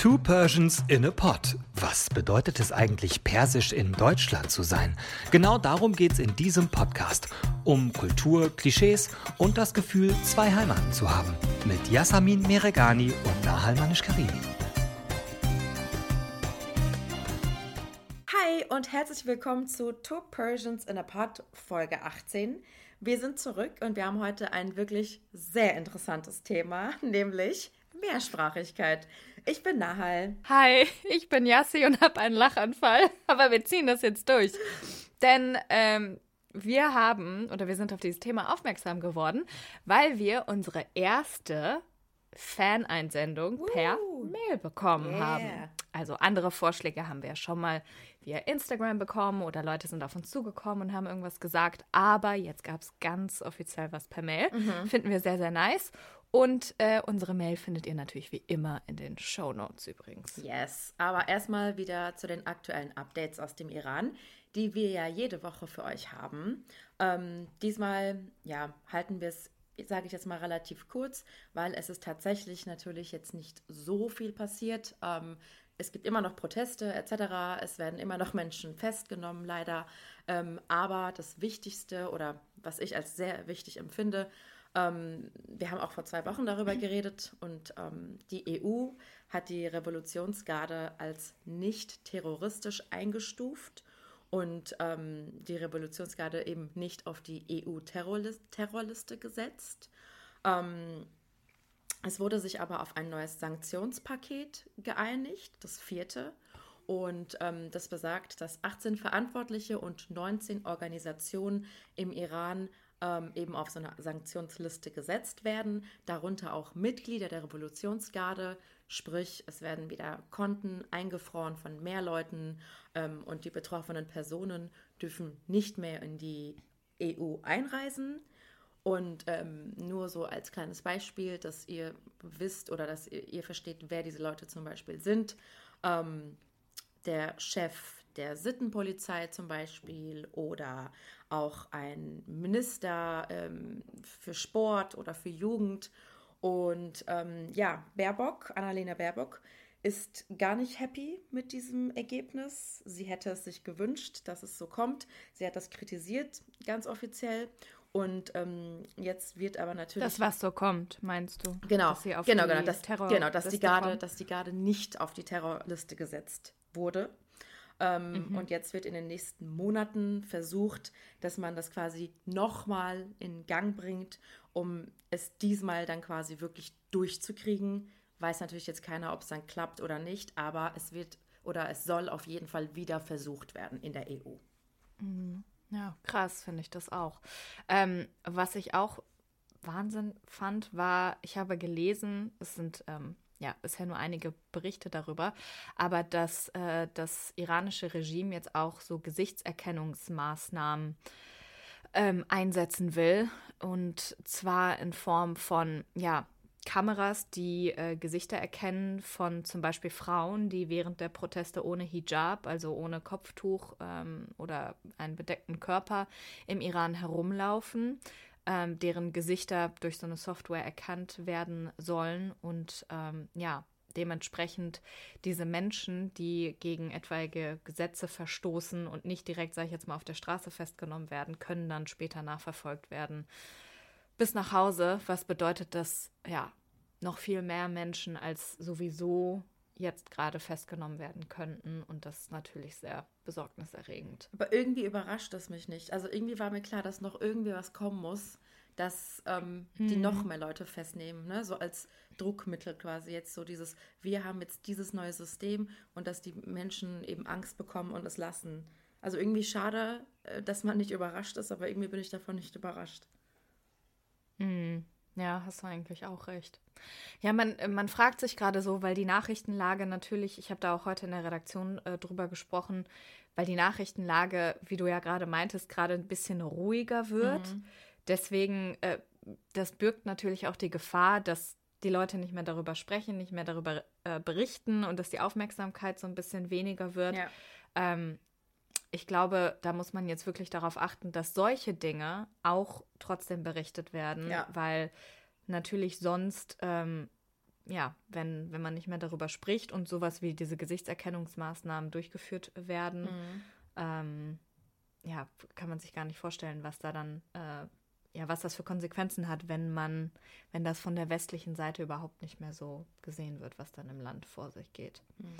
Two Persians in a Pot. Was bedeutet es eigentlich, persisch in Deutschland zu sein? Genau darum geht es in diesem Podcast. Um Kultur, Klischees und das Gefühl, zwei Heimaten zu haben. Mit Yasamin Meregani und Nahal Manish-Karimi. Hi und herzlich willkommen zu Two Persians in a Pot, Folge 18. Wir sind zurück und wir haben heute ein wirklich sehr interessantes Thema, nämlich Mehrsprachigkeit. Ich bin Nahal. Hi, ich bin Yassi und habe einen Lachanfall, aber wir ziehen das jetzt durch. Denn ähm, wir haben oder wir sind auf dieses Thema aufmerksam geworden, weil wir unsere erste Faneinsendung uh, per Mail bekommen yeah. haben. Also andere Vorschläge haben wir ja schon mal via Instagram bekommen oder Leute sind auf uns zugekommen und haben irgendwas gesagt. Aber jetzt gab es ganz offiziell was per Mail. Mhm. Finden wir sehr, sehr nice. Und äh, unsere Mail findet ihr natürlich wie immer in den Show Notes übrigens. Yes, aber erstmal wieder zu den aktuellen Updates aus dem Iran, die wir ja jede Woche für euch haben. Ähm, diesmal ja, halten wir es, sage ich jetzt mal, relativ kurz, weil es ist tatsächlich natürlich jetzt nicht so viel passiert. Ähm, es gibt immer noch Proteste etc. Es werden immer noch Menschen festgenommen, leider. Ähm, aber das Wichtigste oder was ich als sehr wichtig empfinde, ähm, wir haben auch vor zwei Wochen darüber geredet und ähm, die EU hat die Revolutionsgarde als nicht terroristisch eingestuft und ähm, die Revolutionsgarde eben nicht auf die EU-Terrorliste gesetzt. Ähm, es wurde sich aber auf ein neues Sanktionspaket geeinigt, das vierte. Und ähm, das besagt, dass 18 Verantwortliche und 19 Organisationen im Iran ähm, eben auf so eine Sanktionsliste gesetzt werden, darunter auch Mitglieder der Revolutionsgarde, sprich es werden wieder Konten eingefroren von mehr Leuten ähm, und die betroffenen Personen dürfen nicht mehr in die EU einreisen. Und ähm, nur so als kleines Beispiel, dass ihr wisst oder dass ihr, ihr versteht, wer diese Leute zum Beispiel sind. Ähm, der Chef der Sittenpolizei zum Beispiel oder auch ein Minister ähm, für Sport oder für Jugend. Und ähm, ja, Baerbock, Annalena Baerbock, ist gar nicht happy mit diesem Ergebnis. Sie hätte es sich gewünscht, dass es so kommt. Sie hat das kritisiert, ganz offiziell. Und ähm, jetzt wird aber natürlich. Das, was so kommt, meinst du? Genau, dass genau, genau, dass, genau, dass die, Garde, dass die Garde nicht auf die Terrorliste gesetzt wurde. Ähm, mhm. Und jetzt wird in den nächsten Monaten versucht, dass man das quasi nochmal in Gang bringt, um es diesmal dann quasi wirklich durchzukriegen. Weiß natürlich jetzt keiner, ob es dann klappt oder nicht, aber es wird oder es soll auf jeden Fall wieder versucht werden in der EU. Mhm. Ja, krass finde ich das auch. Ähm, was ich auch Wahnsinn fand, war, ich habe gelesen, es sind ähm, ja, bisher nur einige Berichte darüber, aber dass äh, das iranische Regime jetzt auch so Gesichtserkennungsmaßnahmen ähm, einsetzen will. Und zwar in Form von, ja, Kameras, die äh, Gesichter erkennen von zum Beispiel Frauen, die während der Proteste ohne Hijab, also ohne Kopftuch ähm, oder einen bedeckten Körper im Iran herumlaufen ähm, deren Gesichter durch so eine Software erkannt werden sollen und ähm, ja, dementsprechend diese Menschen, die gegen etwaige Gesetze verstoßen und nicht direkt, sage ich jetzt mal, auf der Straße festgenommen werden, können dann später nachverfolgt werden. Bis nach Hause, was bedeutet, dass ja noch viel mehr Menschen als sowieso jetzt gerade festgenommen werden könnten. Und das ist natürlich sehr besorgniserregend. Aber irgendwie überrascht es mich nicht. Also irgendwie war mir klar, dass noch irgendwie was kommen muss, dass ähm, hm. die noch mehr Leute festnehmen. Ne? So als Druckmittel quasi jetzt so dieses, wir haben jetzt dieses neue System und dass die Menschen eben Angst bekommen und es lassen. Also irgendwie schade, äh, dass man nicht überrascht ist, aber irgendwie bin ich davon nicht überrascht. Hm. Ja, hast du eigentlich auch recht. Ja, man, äh, man fragt sich gerade so, weil die Nachrichtenlage natürlich, ich habe da auch heute in der Redaktion äh, drüber gesprochen, weil die Nachrichtenlage, wie du ja gerade meintest, gerade ein bisschen ruhiger wird. Mhm. Deswegen, äh, das birgt natürlich auch die Gefahr, dass die Leute nicht mehr darüber sprechen, nicht mehr darüber äh, berichten und dass die Aufmerksamkeit so ein bisschen weniger wird. Ja. Ähm, ich glaube, da muss man jetzt wirklich darauf achten, dass solche Dinge auch trotzdem berichtet werden, ja. weil natürlich sonst ähm, ja, wenn, wenn man nicht mehr darüber spricht und sowas wie diese Gesichtserkennungsmaßnahmen durchgeführt werden, mhm. ähm, ja, kann man sich gar nicht vorstellen, was da dann, äh, ja, was das für Konsequenzen hat, wenn man, wenn das von der westlichen Seite überhaupt nicht mehr so gesehen wird, was dann im Land vor sich geht. Mhm.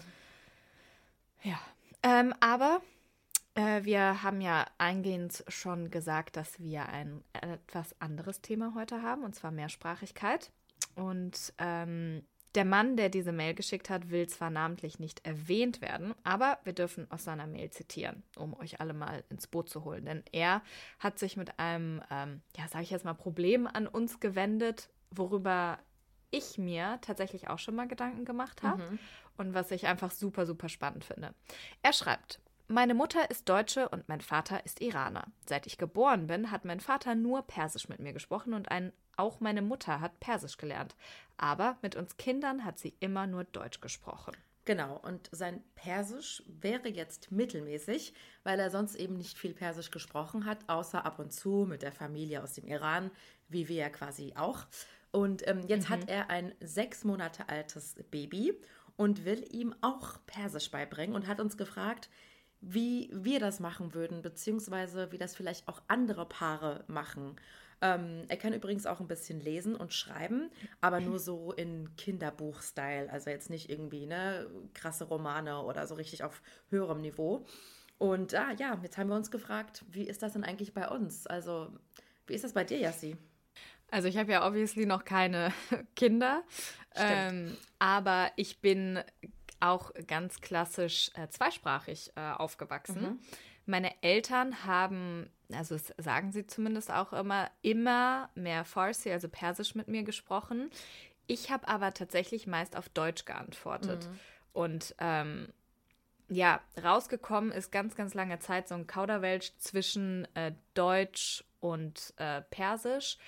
Ja, ähm, aber äh, wir haben ja eingehend schon gesagt, dass wir ein etwas anderes Thema heute haben, und zwar Mehrsprachigkeit. Und ähm, der Mann, der diese Mail geschickt hat, will zwar namentlich nicht erwähnt werden, aber wir dürfen aus seiner Mail zitieren, um euch alle mal ins Boot zu holen. Denn er hat sich mit einem, ähm, ja, sage ich jetzt mal, Problem an uns gewendet, worüber ich mir tatsächlich auch schon mal Gedanken gemacht habe mhm. und was ich einfach super, super spannend finde. Er schreibt, meine Mutter ist Deutsche und mein Vater ist Iraner. Seit ich geboren bin, hat mein Vater nur Persisch mit mir gesprochen und ein, auch meine Mutter hat Persisch gelernt. Aber mit uns Kindern hat sie immer nur Deutsch gesprochen. Genau, und sein Persisch wäre jetzt mittelmäßig, weil er sonst eben nicht viel Persisch gesprochen hat, außer ab und zu mit der Familie aus dem Iran, wie wir ja quasi auch. Und ähm, jetzt mhm. hat er ein sechs Monate altes Baby und will ihm auch Persisch beibringen und hat uns gefragt, wie wir das machen würden, beziehungsweise wie das vielleicht auch andere Paare machen. Ähm, er kann übrigens auch ein bisschen lesen und schreiben, aber nur so in Kinderbuch-Style. Also jetzt nicht irgendwie ne, krasse Romane oder so richtig auf höherem Niveau. Und ah, ja, jetzt haben wir uns gefragt, wie ist das denn eigentlich bei uns? Also, wie ist das bei dir, Yassi? Also ich habe ja obviously noch keine Kinder, ähm, aber ich bin auch ganz klassisch äh, zweisprachig äh, aufgewachsen. Mhm. Meine Eltern haben, also sagen sie zumindest auch immer, immer mehr Farsi, also Persisch mit mir gesprochen. Ich habe aber tatsächlich meist auf Deutsch geantwortet. Mhm. Und ähm, ja, rausgekommen ist ganz, ganz lange Zeit so ein Kauderwelsch zwischen äh, Deutsch und äh, Persisch.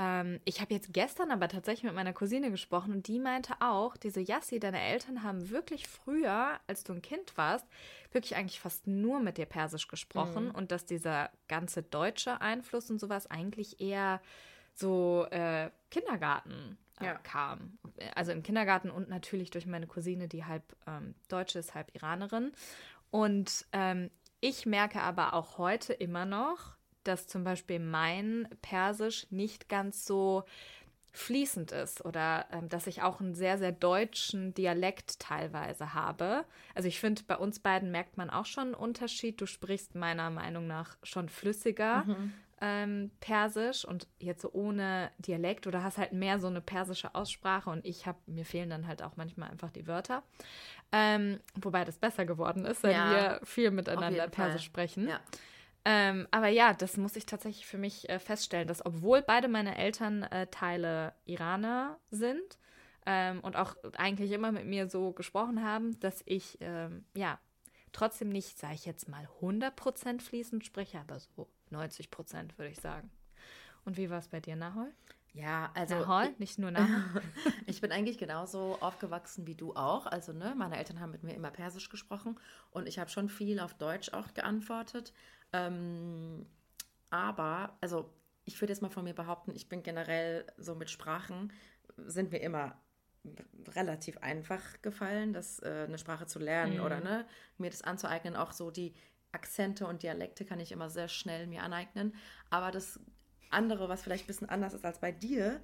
Ähm, ich habe jetzt gestern aber tatsächlich mit meiner Cousine gesprochen und die meinte auch, diese Yassi, deine Eltern haben wirklich früher, als du ein Kind warst, wirklich eigentlich fast nur mit dir Persisch gesprochen mhm. und dass dieser ganze deutsche Einfluss und sowas eigentlich eher so äh, Kindergarten äh, ja. kam. Also im Kindergarten und natürlich durch meine Cousine, die halb ähm, Deutsche ist, halb Iranerin. Und ähm, ich merke aber auch heute immer noch, dass zum Beispiel mein Persisch nicht ganz so fließend ist oder ähm, dass ich auch einen sehr, sehr deutschen Dialekt teilweise habe. Also ich finde, bei uns beiden merkt man auch schon einen Unterschied. Du sprichst meiner Meinung nach schon flüssiger mhm. ähm, Persisch und jetzt so ohne Dialekt oder hast halt mehr so eine persische Aussprache und ich habe, mir fehlen dann halt auch manchmal einfach die Wörter. Ähm, wobei das besser geworden ist, wenn ja, wir viel miteinander Persisch Fall. sprechen. Ja. Ähm, aber ja, das muss ich tatsächlich für mich äh, feststellen, dass obwohl beide meine Elternteile äh, Iraner sind ähm, und auch eigentlich immer mit mir so gesprochen haben, dass ich ähm, ja trotzdem nicht, sage ich jetzt mal, 100% fließend spreche, aber so 90% würde ich sagen. Und wie war es bei dir, Nahol? Ja, also. Nahol, nicht nur Nahol. ich bin eigentlich genauso aufgewachsen wie du auch. Also, ne, meine Eltern haben mit mir immer Persisch gesprochen und ich habe schon viel auf Deutsch auch geantwortet. Ähm, aber, also ich würde jetzt mal von mir behaupten, ich bin generell so mit Sprachen, sind mir immer relativ einfach gefallen, das äh, eine Sprache zu lernen mhm. oder ne, mir das anzueignen. Auch so die Akzente und Dialekte kann ich immer sehr schnell mir aneignen. Aber das andere, was vielleicht ein bisschen anders ist als bei dir,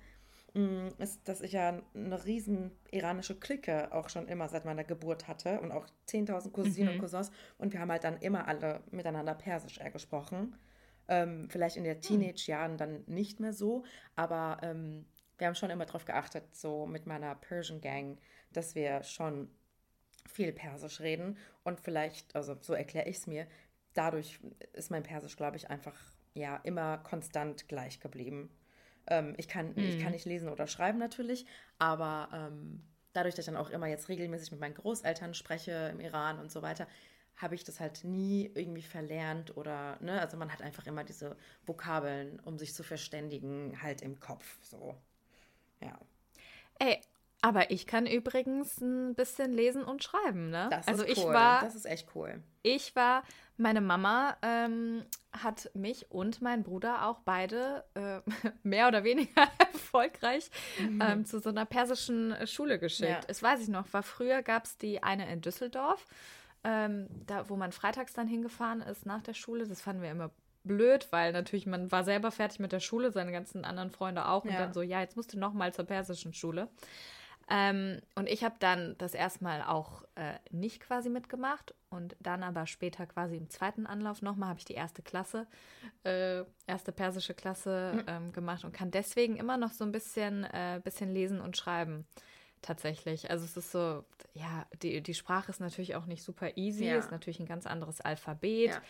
mm, ist, dass ich ja eine riesen iranische Clique auch schon immer seit meiner Geburt hatte und auch 10.000 Cousinen mhm. und Cousins und wir haben halt dann immer alle miteinander Persisch eher gesprochen. Ähm, vielleicht in der hm. Teenage-Jahren dann nicht mehr so, aber ähm, wir haben schon immer darauf geachtet, so mit meiner Persian Gang, dass wir schon viel Persisch reden und vielleicht, also so erkläre ich es mir, dadurch ist mein Persisch, glaube ich, einfach ja immer konstant gleich geblieben. Ähm, ich, kann, mhm. ich kann nicht lesen oder schreiben natürlich, aber ähm, dadurch, dass ich dann auch immer jetzt regelmäßig mit meinen Großeltern spreche im Iran und so weiter, habe ich das halt nie irgendwie verlernt oder, ne, also man hat einfach immer diese Vokabeln, um sich zu verständigen, halt im Kopf, so. Ja. Ey, Aber ich kann übrigens ein bisschen lesen und schreiben, ne? Das also ist ich cool. war, das ist echt cool. ich war, meine Mama ähm, hat mich und meinen Bruder auch beide äh, mehr oder weniger erfolgreich ähm, zu so einer persischen Schule geschickt. Ja. Das weiß ich noch, war früher gab es die eine in Düsseldorf, ähm, da wo man freitags dann hingefahren ist nach der Schule. Das fanden wir immer blöd, weil natürlich man war selber fertig mit der Schule, seine ganzen anderen Freunde auch und Ja. dann so, ja, jetzt musst du noch mal zur persischen Schule. Ähm, und ich habe dann das erstmal auch äh, nicht quasi mitgemacht und dann aber später quasi im zweiten Anlauf nochmal habe ich die erste Klasse, äh, erste persische Klasse ähm, gemacht und kann deswegen immer noch so ein bisschen, äh, bisschen lesen und schreiben. Tatsächlich. Also es ist so, ja, die, die Sprache ist natürlich auch nicht super easy, Ja. ist natürlich ein ganz anderes Alphabet. Ja.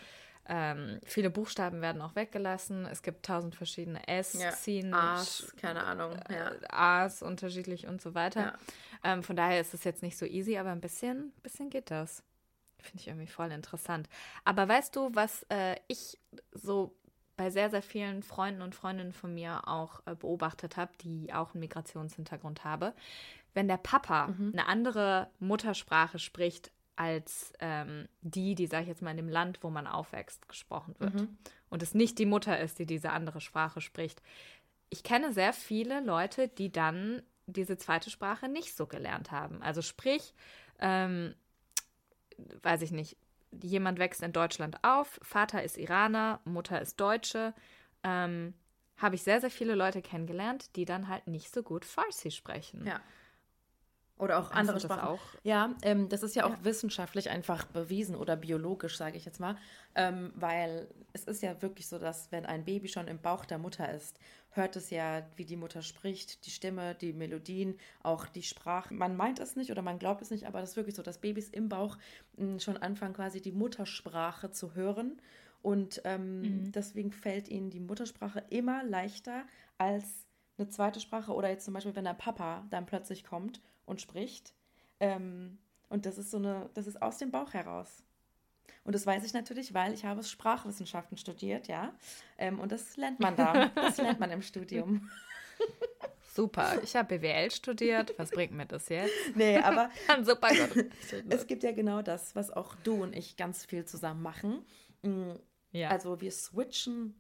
Ähm, viele Buchstaben werden auch weggelassen. Es gibt tausend verschiedene S, Ja. A's, keine Ahnung. Ja. äh, A's unterschiedlich und so weiter. Ja. Ähm, von daher ist es jetzt nicht so easy, aber ein bisschen, bisschen geht das. Finde ich irgendwie voll interessant. Aber weißt du, was äh, ich so bei sehr, sehr vielen Freunden und Freundinnen von mir auch äh, beobachtet habe, die auch einen Migrationshintergrund habe, wenn der Papa eine andere Muttersprache spricht als ähm, die, die, sage ich jetzt mal, in dem Land, wo man aufwächst, gesprochen wird. Und es nicht die Mutter ist, die diese andere Sprache spricht. Ich kenne sehr viele Leute, die dann diese zweite Sprache nicht so gelernt haben. Also sprich, ähm, weiß ich nicht, jemand wächst in Deutschland auf, Vater ist Iraner, Mutter ist Deutsche. Ähm, habe ich sehr, sehr viele Leute kennengelernt, die dann halt nicht so gut Farsi sprechen. Ja. Oder auch andere Sprachen. auch? Ja, ähm, das ist ja auch Ja. wissenschaftlich einfach bewiesen oder biologisch, sage ich jetzt mal. Ähm, weil es ist ja wirklich so, dass wenn ein Baby schon im Bauch der Mutter ist, hört es ja, wie die Mutter spricht, die Stimme, die Melodien, auch die Sprache. Man meint es nicht oder man glaubt es nicht, aber das ist wirklich so, dass Babys im Bauch mh, schon anfangen, quasi die Muttersprache zu hören. Und ähm, deswegen fällt ihnen die Muttersprache immer leichter als eine zweite Sprache oder jetzt zum Beispiel, wenn der Papa dann plötzlich kommt und spricht. Ähm, und das ist so eine, das ist aus dem Bauch heraus. Und das weiß ich natürlich, weil ich habe Sprachwissenschaften studiert, ja. Ähm, und das lernt man da. Das lernt man im Studium. Super. Ich habe BWL studiert. Was bringt mir das jetzt? Nee, aber Super es gibt ja genau das, was auch du und ich ganz viel zusammen machen. Mm, Ja. Also wir switchen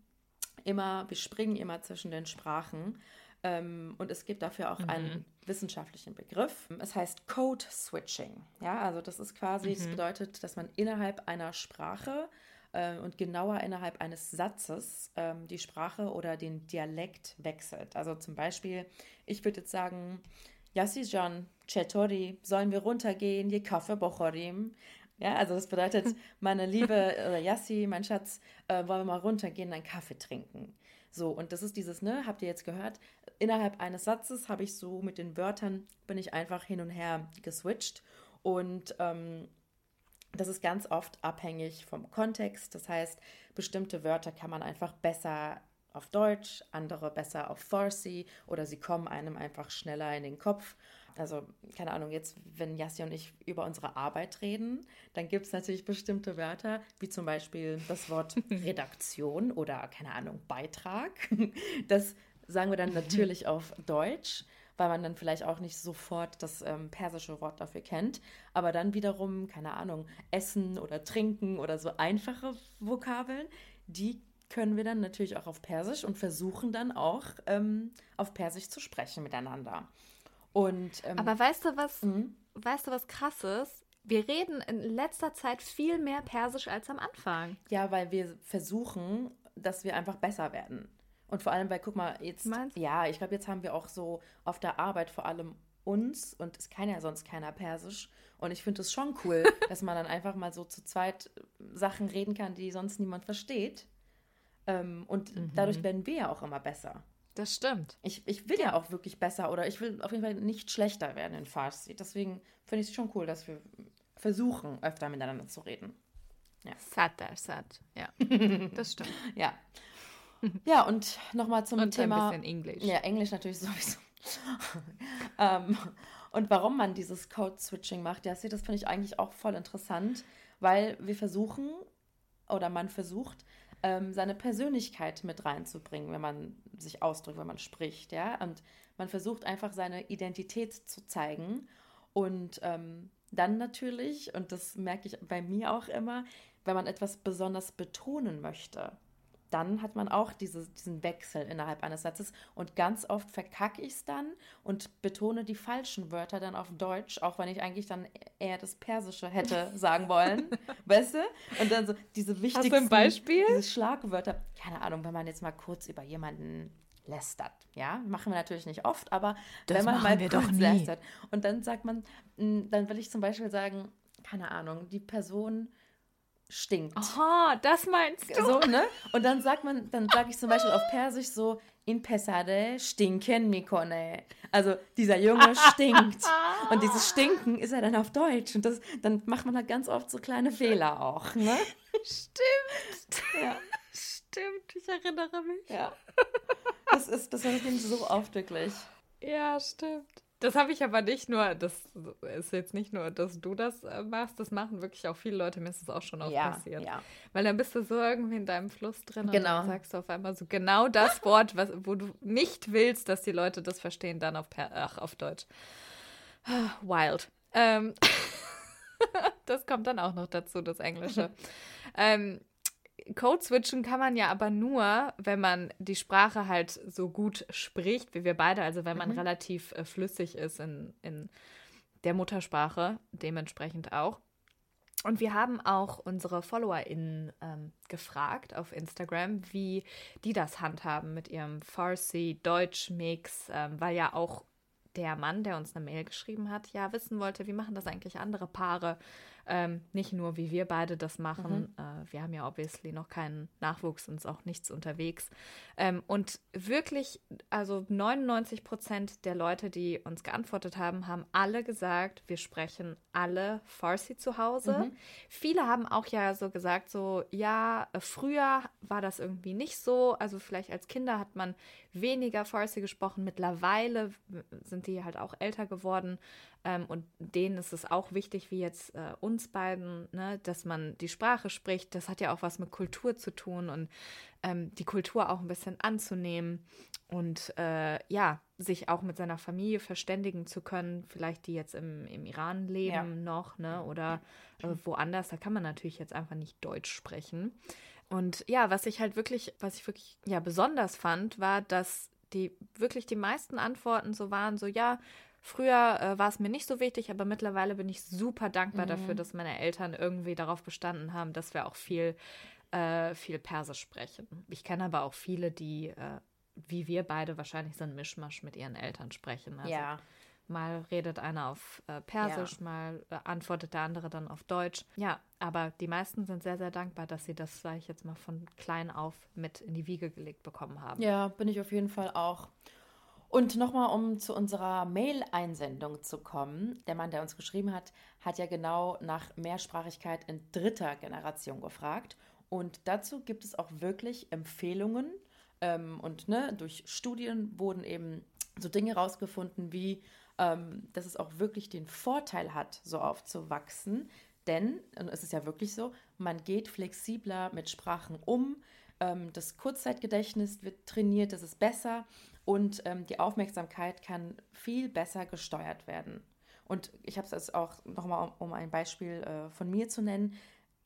immer, wir springen immer zwischen den Sprachen. Ähm, und es gibt dafür auch einen wissenschaftlichen Begriff. Es heißt Code Switching. Ja, also das ist quasi, das bedeutet, dass man innerhalb einer Sprache äh, und genauer innerhalb eines Satzes ähm, die Sprache oder den Dialekt wechselt. Also zum Beispiel, ich würde jetzt sagen, Yassi John, Chetori, sollen wir runtergehen, je Kaffee Bochorim. Ja, also das bedeutet, meine Liebe oder Yassi, mein Schatz, äh, wollen wir mal runtergehen, einen Kaffee trinken. So, und das ist dieses, ne, habt ihr jetzt gehört? Innerhalb eines Satzes habe ich so mit den Wörtern, bin ich einfach hin und her geswitcht. Und ähm, das ist ganz oft abhängig vom Kontext. Das heißt, bestimmte Wörter kann man einfach besser auf Deutsch, andere besser auf Farsi oder sie kommen einem einfach schneller in den Kopf. Also, keine Ahnung, jetzt, wenn Jassi und ich über unsere Arbeit reden, dann gibt es natürlich bestimmte Wörter, wie zum Beispiel das Wort Redaktion oder, keine Ahnung, Beitrag. Das sagen wir dann natürlich auf Deutsch, weil man dann vielleicht auch nicht sofort das ähm, persische Wort dafür kennt. Aber dann wiederum, keine Ahnung, Essen oder Trinken oder so einfache Vokabeln, die können wir dann natürlich auch auf Persisch und versuchen dann auch ähm, auf Persisch zu sprechen miteinander. Und ähm, Aber weißt du, was, Mhm. weißt du, was krass ist? Wir reden in letzter Zeit viel mehr Persisch als am Anfang. Ja, weil wir versuchen, dass wir einfach besser werden. Und vor allem, weil, guck mal, jetzt, Meinst ja, ich glaube, jetzt haben wir auch so auf der Arbeit vor allem uns und es kann ja sonst keiner Persisch. Und ich finde es schon cool, dass man dann einfach mal so zu zweit Sachen reden kann, die sonst niemand versteht. Ähm, und Mhm. dadurch werden wir ja auch immer besser. Das stimmt. Ich, ich will ja auch wirklich besser oder ich will auf jeden Fall nicht schlechter werden in Farsi. Deswegen finde ich es schon cool, dass wir versuchen, öfter miteinander zu reden. Satter, sat. Ja, das stimmt. Ja. Ja, und nochmal zum Und Thema. ein bisschen Englisch. Ja, Englisch natürlich sowieso. ähm, und warum man dieses Code-Switching macht, ja, das finde ich eigentlich auch voll interessant, weil wir versuchen, oder man versucht, ähm, seine Persönlichkeit mit reinzubringen, wenn man sich ausdrückt, wenn man spricht, ja. Und man versucht einfach seine Identität zu zeigen. Und ähm, dann natürlich, und das merke ich bei mir auch immer, wenn man etwas besonders betonen möchte, dann hat man auch diese, diesen Wechsel innerhalb eines Satzes. Und ganz oft verkacke ich es dann und betone die falschen Wörter dann auf Deutsch, auch wenn ich eigentlich dann eher das Persische hätte sagen wollen. weißt du? Und dann so diese wichtigsten Hast du ein Beispiel? diese Schlagwörter. Keine Ahnung, wenn man jetzt mal kurz über jemanden lästert. Ja, machen wir natürlich nicht oft, aber Das wenn man mal kurz lästert. Und dann sagt man, mh, dann will ich zum Beispiel sagen, keine Ahnung, die Person stinkt. Aha, das meinst du? So, ne? Und dann sagt man, dann sage ich zum Beispiel auf Persisch so, in Pesade stinken mikone. Also dieser Junge stinkt. Und dieses Stinken ist ja dann auf Deutsch. Und das, dann macht man halt ganz oft so kleine Fehler auch, ne? Stimmt. Ja. Stimmt, ich erinnere mich. ja. Das ist, das passiert so oft wirklich. Ja, stimmt. Das habe ich aber nicht nur, das ist jetzt nicht nur, dass du das äh, machst, das machen wirklich auch viele Leute, mir ist das auch schon oft Ja, passiert. ja. Weil dann bist du so irgendwie in deinem Fluss drin Genau. und dann sagst du auf einmal so genau das Wort, was, wo du nicht willst, dass die Leute das verstehen, dann auf, per ach, auf Deutsch. Wild. Ähm, das kommt dann auch noch dazu, das Englische. ähm, Code switchen kann man ja aber nur, wenn man die Sprache halt so gut spricht, wie wir beide, also wenn man relativ äh, flüssig ist in, in der Muttersprache, dementsprechend auch. Und wir haben auch unsere FollowerInnen ähm, gefragt auf Instagram, wie die das handhaben mit ihrem Farsi-Deutsch-Mix, ähm, weil ja auch der Mann, der uns eine Mail geschrieben hat, ja wissen wollte, wie machen das eigentlich andere Paare, ähm, nicht nur wie wir beide das machen. Äh, wir haben ja obviously noch keinen Nachwuchs und ist auch nichts unterwegs. Ähm, und wirklich, also 99 Prozent der Leute, die uns geantwortet haben, haben alle gesagt, wir sprechen alle Farsi zu Hause. Viele haben auch ja so gesagt, so, ja, äh, früher war das irgendwie nicht so. Also vielleicht als Kinder hat man weniger Farsi gesprochen. Mittlerweile sind die halt auch älter geworden. Ähm, und denen ist es auch wichtig, wie jetzt äh, uns beiden, ne, dass man die Sprache spricht. Das hat ja auch was mit Kultur zu tun und ähm, die Kultur auch ein bisschen anzunehmen und äh, ja, sich auch mit seiner Familie verständigen zu können, vielleicht die jetzt im, im Iran leben Ja. noch, ne, oder äh, woanders. Da kann man natürlich jetzt einfach nicht Deutsch sprechen. Und ja, was ich halt wirklich, was ich wirklich ja besonders fand, war, dass die wirklich die meisten Antworten so waren, so ja, früher äh, war es mir nicht so wichtig, aber mittlerweile bin ich super dankbar dafür, dass meine Eltern irgendwie darauf bestanden haben, dass wir auch viel, äh, viel Persisch sprechen. Ich kenne aber auch viele, die, äh, wie wir beide, wahrscheinlich so ein Mischmasch mit ihren Eltern sprechen. Also ja. Mal redet einer auf äh, Persisch, mal äh, antwortet der andere dann auf Deutsch. Ja, aber die meisten sind sehr, sehr dankbar, dass sie das, sage ich jetzt mal, von klein auf mit in die Wiege gelegt bekommen haben. Ja, bin ich auf jeden Fall auch. Und nochmal, um zu unserer Mail-Einsendung zu kommen. Der Mann, der uns geschrieben hat, hat ja genau nach Mehrsprachigkeit in dritter Generation gefragt. Und dazu gibt es auch wirklich Empfehlungen. Ähm, und ne, durch Studien wurden eben so Dinge rausgefunden, wie, ähm, dass es auch wirklich den Vorteil hat, so aufzuwachsen. Denn, und es ist ja wirklich so, man geht flexibler mit Sprachen um. Ähm, das Kurzzeitgedächtnis wird trainiert, das ist besser und ähm, die Aufmerksamkeit kann viel besser gesteuert werden. Und ich habe es jetzt auch nochmal, um, um ein Beispiel äh, von mir zu nennen.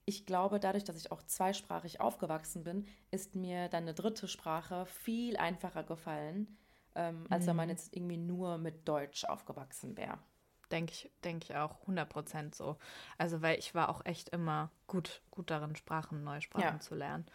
Ich glaube, dadurch, dass ich auch zweisprachig aufgewachsen bin, ist mir dann eine dritte Sprache viel einfacher gefallen, ähm, als wenn man jetzt irgendwie nur mit Deutsch aufgewachsen wäre. Denke ich, denke ich auch 100% so. Also, weil ich war auch echt immer gut, gut darin, Sprachen, neue Sprachen Ja. zu lernen.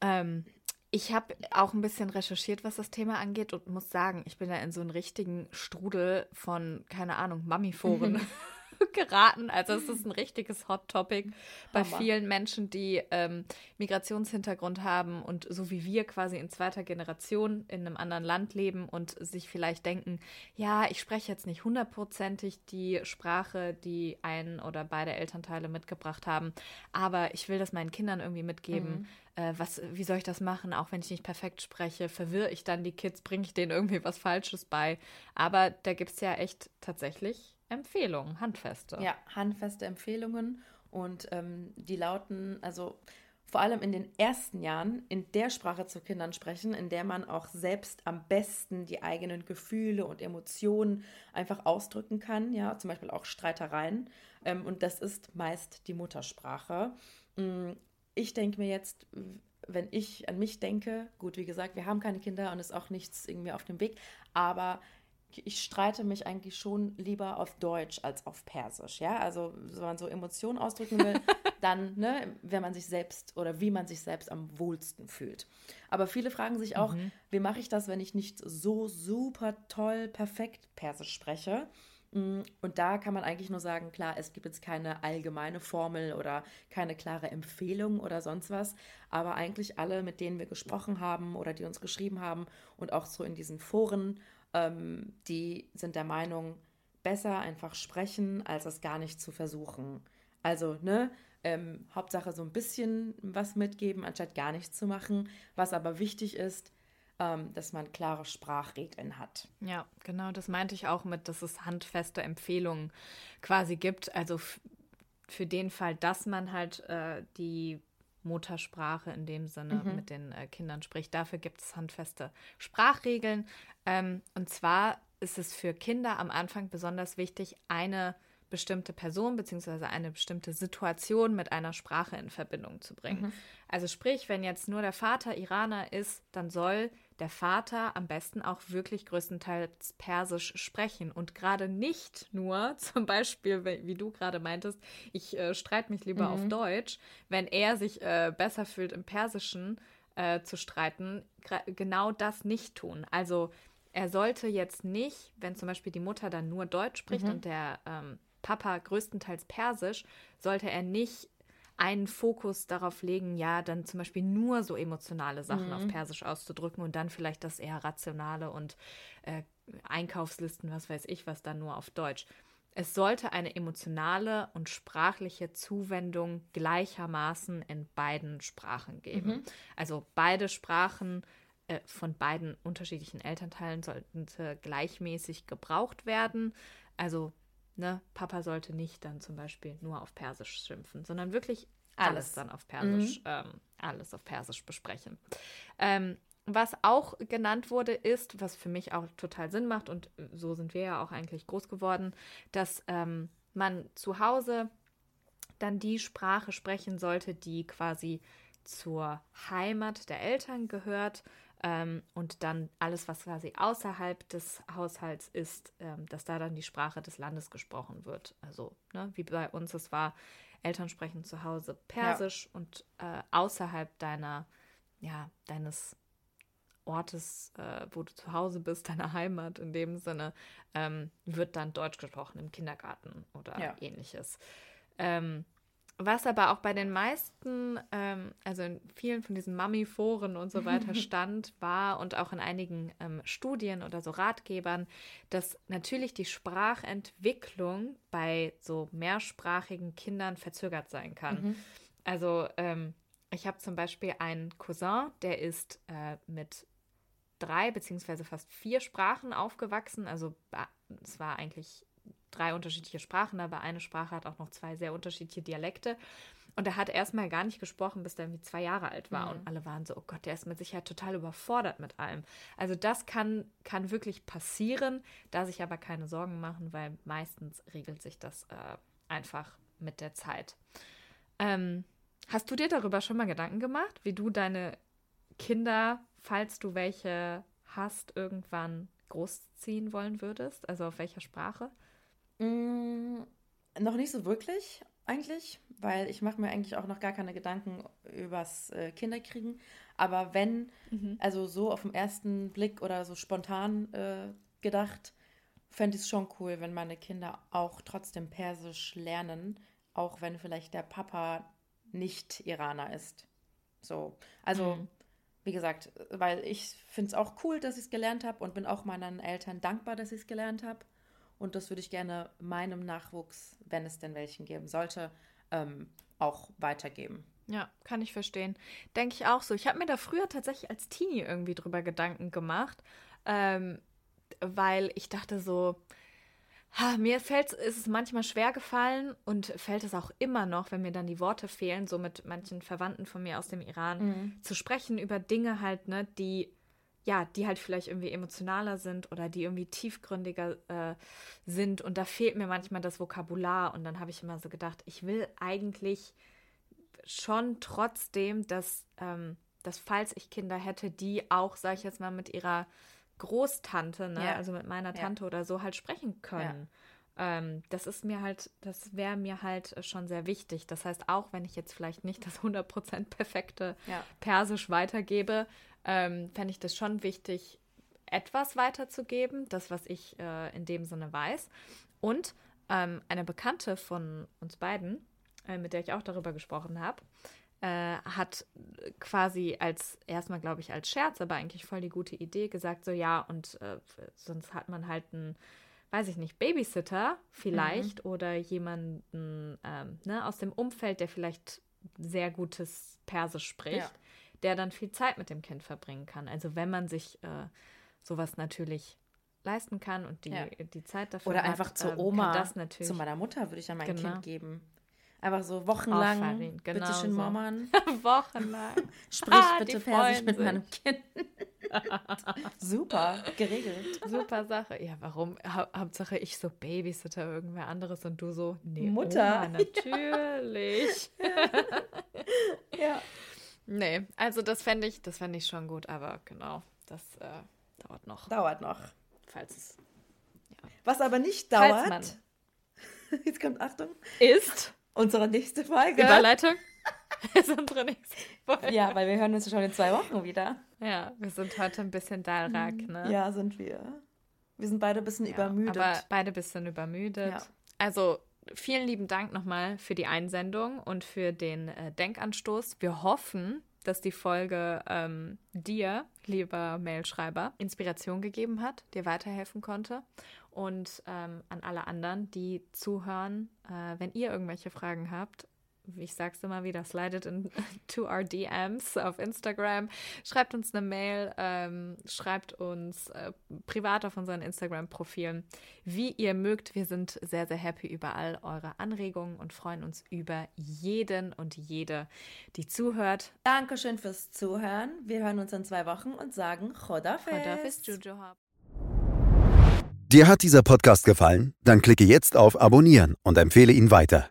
Ähm, ich habe auch ein bisschen recherchiert, was das Thema angeht und muss sagen, ich bin da in so einen richtigen Strudel von, keine Ahnung, Mami-Foren geraten. Also es ist ein richtiges Hot Topic bei Hammer. vielen Menschen, die ähm, Migrationshintergrund haben und so wie wir quasi in zweiter Generation in einem anderen Land leben und sich vielleicht denken, ja, ich spreche jetzt nicht hundertprozentig die Sprache, die ein oder beide Elternteile mitgebracht haben, aber ich will das meinen Kindern irgendwie mitgeben. Äh, was, wie soll ich das machen, auch wenn ich nicht perfekt spreche? Verwirre ich dann die Kids? Bringe ich denen irgendwie was Falsches bei? Aber da gibt es ja echt tatsächlich Empfehlungen, handfeste. Ja, handfeste Empfehlungen und ähm, die lauten, also vor allem in den ersten Jahren in der Sprache zu Kindern sprechen, in der man auch selbst am besten die eigenen Gefühle und Emotionen einfach ausdrücken kann, ja, zum Beispiel auch Streitereien. Ähm, und das ist meist die Muttersprache. Mm, ich denke mir jetzt, wenn ich an mich denke, gut, wie gesagt, wir haben keine Kinder und ist auch nichts irgendwie auf dem Weg, aber ich streite mich eigentlich schon lieber auf Deutsch als auf Persisch. Ja, also wenn man so Emotionen ausdrücken will, dann, ne, wenn man sich selbst oder wie man sich selbst am wohlsten fühlt. Aber viele fragen sich auch, mhm. wie mache ich das, wenn ich nicht so super toll, perfekt Persisch spreche? Mm, und da kann man eigentlich nur sagen, klar, es gibt jetzt keine allgemeine Formel oder keine klare Empfehlung oder sonst was, aber eigentlich alle, mit denen wir gesprochen haben oder die uns geschrieben haben und auch so in diesen Foren ähm, die sind der Meinung, besser einfach sprechen, als es gar nicht zu versuchen. Also, ne, ähm, Hauptsache so ein bisschen was mitgeben, anstatt gar nichts zu machen. Was aber wichtig ist, ähm, dass man klare Sprachregeln hat. Ja, genau, das meinte ich auch mit, dass es handfeste Empfehlungen quasi gibt. Also für den Fall, dass man halt äh, die Muttersprache in dem Sinne mhm. mit den äh, Kindern spricht. Dafür gibt es handfeste Sprachregeln. Ähm, und zwar ist es für Kinder am Anfang besonders wichtig, eine bestimmte Person bzw. eine bestimmte Situation mit einer Sprache in Verbindung zu bringen. Mhm. Also sprich, wenn jetzt nur der Vater Iraner ist, dann soll der Vater am besten auch wirklich größtenteils Persisch sprechen und gerade nicht nur, zum Beispiel, wie du gerade meintest, ich äh, streite mich lieber mhm. auf Deutsch, wenn er sich äh, besser fühlt, im Persischen äh, zu streiten, genau das nicht tun. Also er sollte jetzt nicht, wenn zum Beispiel die Mutter dann nur Deutsch spricht mhm. und der ähm, Papa größtenteils Persisch, sollte er nicht einen Fokus darauf legen, ja, dann zum Beispiel nur so emotionale Sachen mhm. auf Persisch auszudrücken und dann vielleicht das eher rationale und äh, Einkaufslisten, was weiß ich, was dann nur auf Deutsch. Es sollte eine emotionale und sprachliche Zuwendung gleichermaßen in beiden Sprachen geben. Mhm. Also beide Sprachen äh, von beiden unterschiedlichen Elternteilen sollten gleichmäßig gebraucht werden. Also ne, Papa sollte nicht dann zum Beispiel nur auf Persisch schimpfen, sondern wirklich alles, alles dann auf Persisch, mhm. ähm, alles auf Persisch besprechen. Ähm, was auch genannt wurde, ist, was für mich auch total Sinn macht, und so sind wir ja auch eigentlich groß geworden, dass ähm, man zu Hause dann die Sprache sprechen sollte, die quasi zur Heimat der Eltern gehört ähm, und dann alles, was quasi außerhalb des Haushalts ist, ähm, dass da dann die Sprache des Landes gesprochen wird. Also ne, wie bei uns es war, Eltern sprechen zu Hause Persisch ja. und äh, außerhalb deiner, ja, deines Ortes, äh, wo du zu Hause bist, deiner Heimat in dem Sinne, ähm, wird dann Deutsch gesprochen im Kindergarten oder ja. ähnliches. Ähm, was aber auch bei den meisten, ähm, also in vielen von diesen Mami-Foren und so weiter stand, war und auch in einigen ähm, Studien oder so Ratgebern, dass natürlich die Sprachentwicklung bei so mehrsprachigen Kindern verzögert sein kann. Mhm. Also ähm, ich habe zum Beispiel einen Cousin, der ist äh, mit drei beziehungsweise fast vier Sprachen aufgewachsen. Also es war eigentlich drei unterschiedliche Sprachen, aber eine Sprache hat auch noch zwei sehr unterschiedliche Dialekte. Und er hat erstmal gar nicht gesprochen, bis er irgendwie zwei Jahre alt war. Mhm. Und alle waren so, oh Gott, der ist mit Sicherheit total überfordert mit allem. Also das kann, kann wirklich passieren, da sich aber keine Sorgen machen, weil meistens regelt sich das äh, einfach mit der Zeit. Ähm, hast du dir darüber schon mal Gedanken gemacht, wie du deine Kinder, falls du welche hast, irgendwann großziehen wollen würdest? Also auf welcher Sprache? Mm, noch nicht so wirklich, eigentlich, weil ich mache mir eigentlich auch noch gar keine Gedanken übers äh, Kinderkriegen. Aber wenn, mhm. also so auf den ersten Blick oder so spontan äh, gedacht, fände ich es schon cool, wenn meine Kinder auch trotzdem Persisch lernen, auch wenn vielleicht der Papa nicht Iraner ist. So, also mhm. wie gesagt, weil ich finde es auch cool, dass ich es gelernt habe und bin auch meinen Eltern dankbar, dass ich es gelernt habe. Und das würde ich gerne meinem Nachwuchs, wenn es denn welchen geben sollte, ähm, auch weitergeben. Ja, kann ich verstehen. Denke ich auch so. Ich habe mir da früher tatsächlich als Teenie irgendwie drüber Gedanken gemacht, ähm, weil ich dachte so, Mir fällt ist es manchmal schwer gefallen und fällt es auch immer noch, wenn mir dann die Worte fehlen, so mit manchen Verwandten von mir aus dem Iran, mhm. zu sprechen über Dinge halt, ne, die ja, die halt vielleicht irgendwie emotionaler sind oder die irgendwie tiefgründiger äh, sind. Und da fehlt mir manchmal das Vokabular. Und dann habe ich immer so gedacht, ich will eigentlich schon trotzdem, dass, ähm, dass falls ich Kinder hätte, die auch, sage ich jetzt mal, mit ihrer Großtante, ne, ja. also mit meiner Tante ja. oder so, halt sprechen können. Ja. Ähm, das ist mir halt, das wäre mir halt schon sehr wichtig. Das heißt, auch wenn ich jetzt vielleicht nicht das 100% perfekte Persisch weitergebe, ähm, fände ich das schon wichtig, etwas weiterzugeben, das, was ich äh, in dem Sinne weiß. Und ähm, eine Bekannte von uns beiden, äh, mit der ich auch darüber gesprochen habe, äh, hat quasi als, erstmal glaube ich als Scherz, aber eigentlich voll die gute Idee gesagt, so ja, und äh, sonst hat man halt einen, weiß ich nicht, Babysitter vielleicht mhm. oder jemanden ähm, ne, aus dem Umfeld, der vielleicht sehr gutes Persisch spricht. Ja der dann viel Zeit mit dem Kind verbringen kann. Also wenn man sich äh, sowas natürlich leisten kann und die, ja. die Zeit dafür Oder hat, einfach zur ähm, Oma, das natürlich, zu meiner Mutter würde ich ja mein genau. Kind geben. Einfach so wochenlang, Farin, genau bitte schön so. Mammern. wochenlang. Sprich ah, bitte Persisch mit sich. meinem Kind. Super, geregelt. Super Sache. Ja, warum? Ha Hauptsache ich so Babysitter, irgendwer anderes und du so, nee, Mutter. Oma, natürlich. ja. ja. Nee, also das fände ich, das fände ich schon gut, aber genau, das äh, dauert noch. Dauert noch. Falls es. Ja. Was aber nicht dauert. Jetzt kommt Achtung. Ist unsere nächste Folge. Überleitung. ist unsere nächste Folge. Ja, weil wir hören uns schon in zwei Wochen wieder. Ja, wir sind heute ein bisschen Dalrak, mhm. ne? Ja, sind wir. Wir sind beide ein bisschen ja, übermüdet. Aber beide ein bisschen übermüdet. Ja. Also vielen lieben Dank nochmal für die Einsendung und für den äh, Denkanstoß. Wir hoffen, dass die Folge ähm, dir, lieber Mailschreiber, Inspiration gegeben hat, dir weiterhelfen konnte. Und ähm, an alle anderen, die zuhören, äh, wenn ihr irgendwelche Fragen habt, ich sag's immer wieder, slidet into our DMs auf Instagram, schreibt uns eine Mail, ähm, schreibt uns äh, privat auf unseren Instagram-Profilen, wie ihr mögt. Wir sind sehr, sehr happy über all eure Anregungen und freuen uns über jeden und jede, die zuhört. Dankeschön fürs Zuhören. Wir hören uns in zwei Wochen und sagen Chodafis. Chodafis Juju Dir hat dieser Podcast gefallen? Dann klicke jetzt auf Abonnieren und empfehle ihn weiter.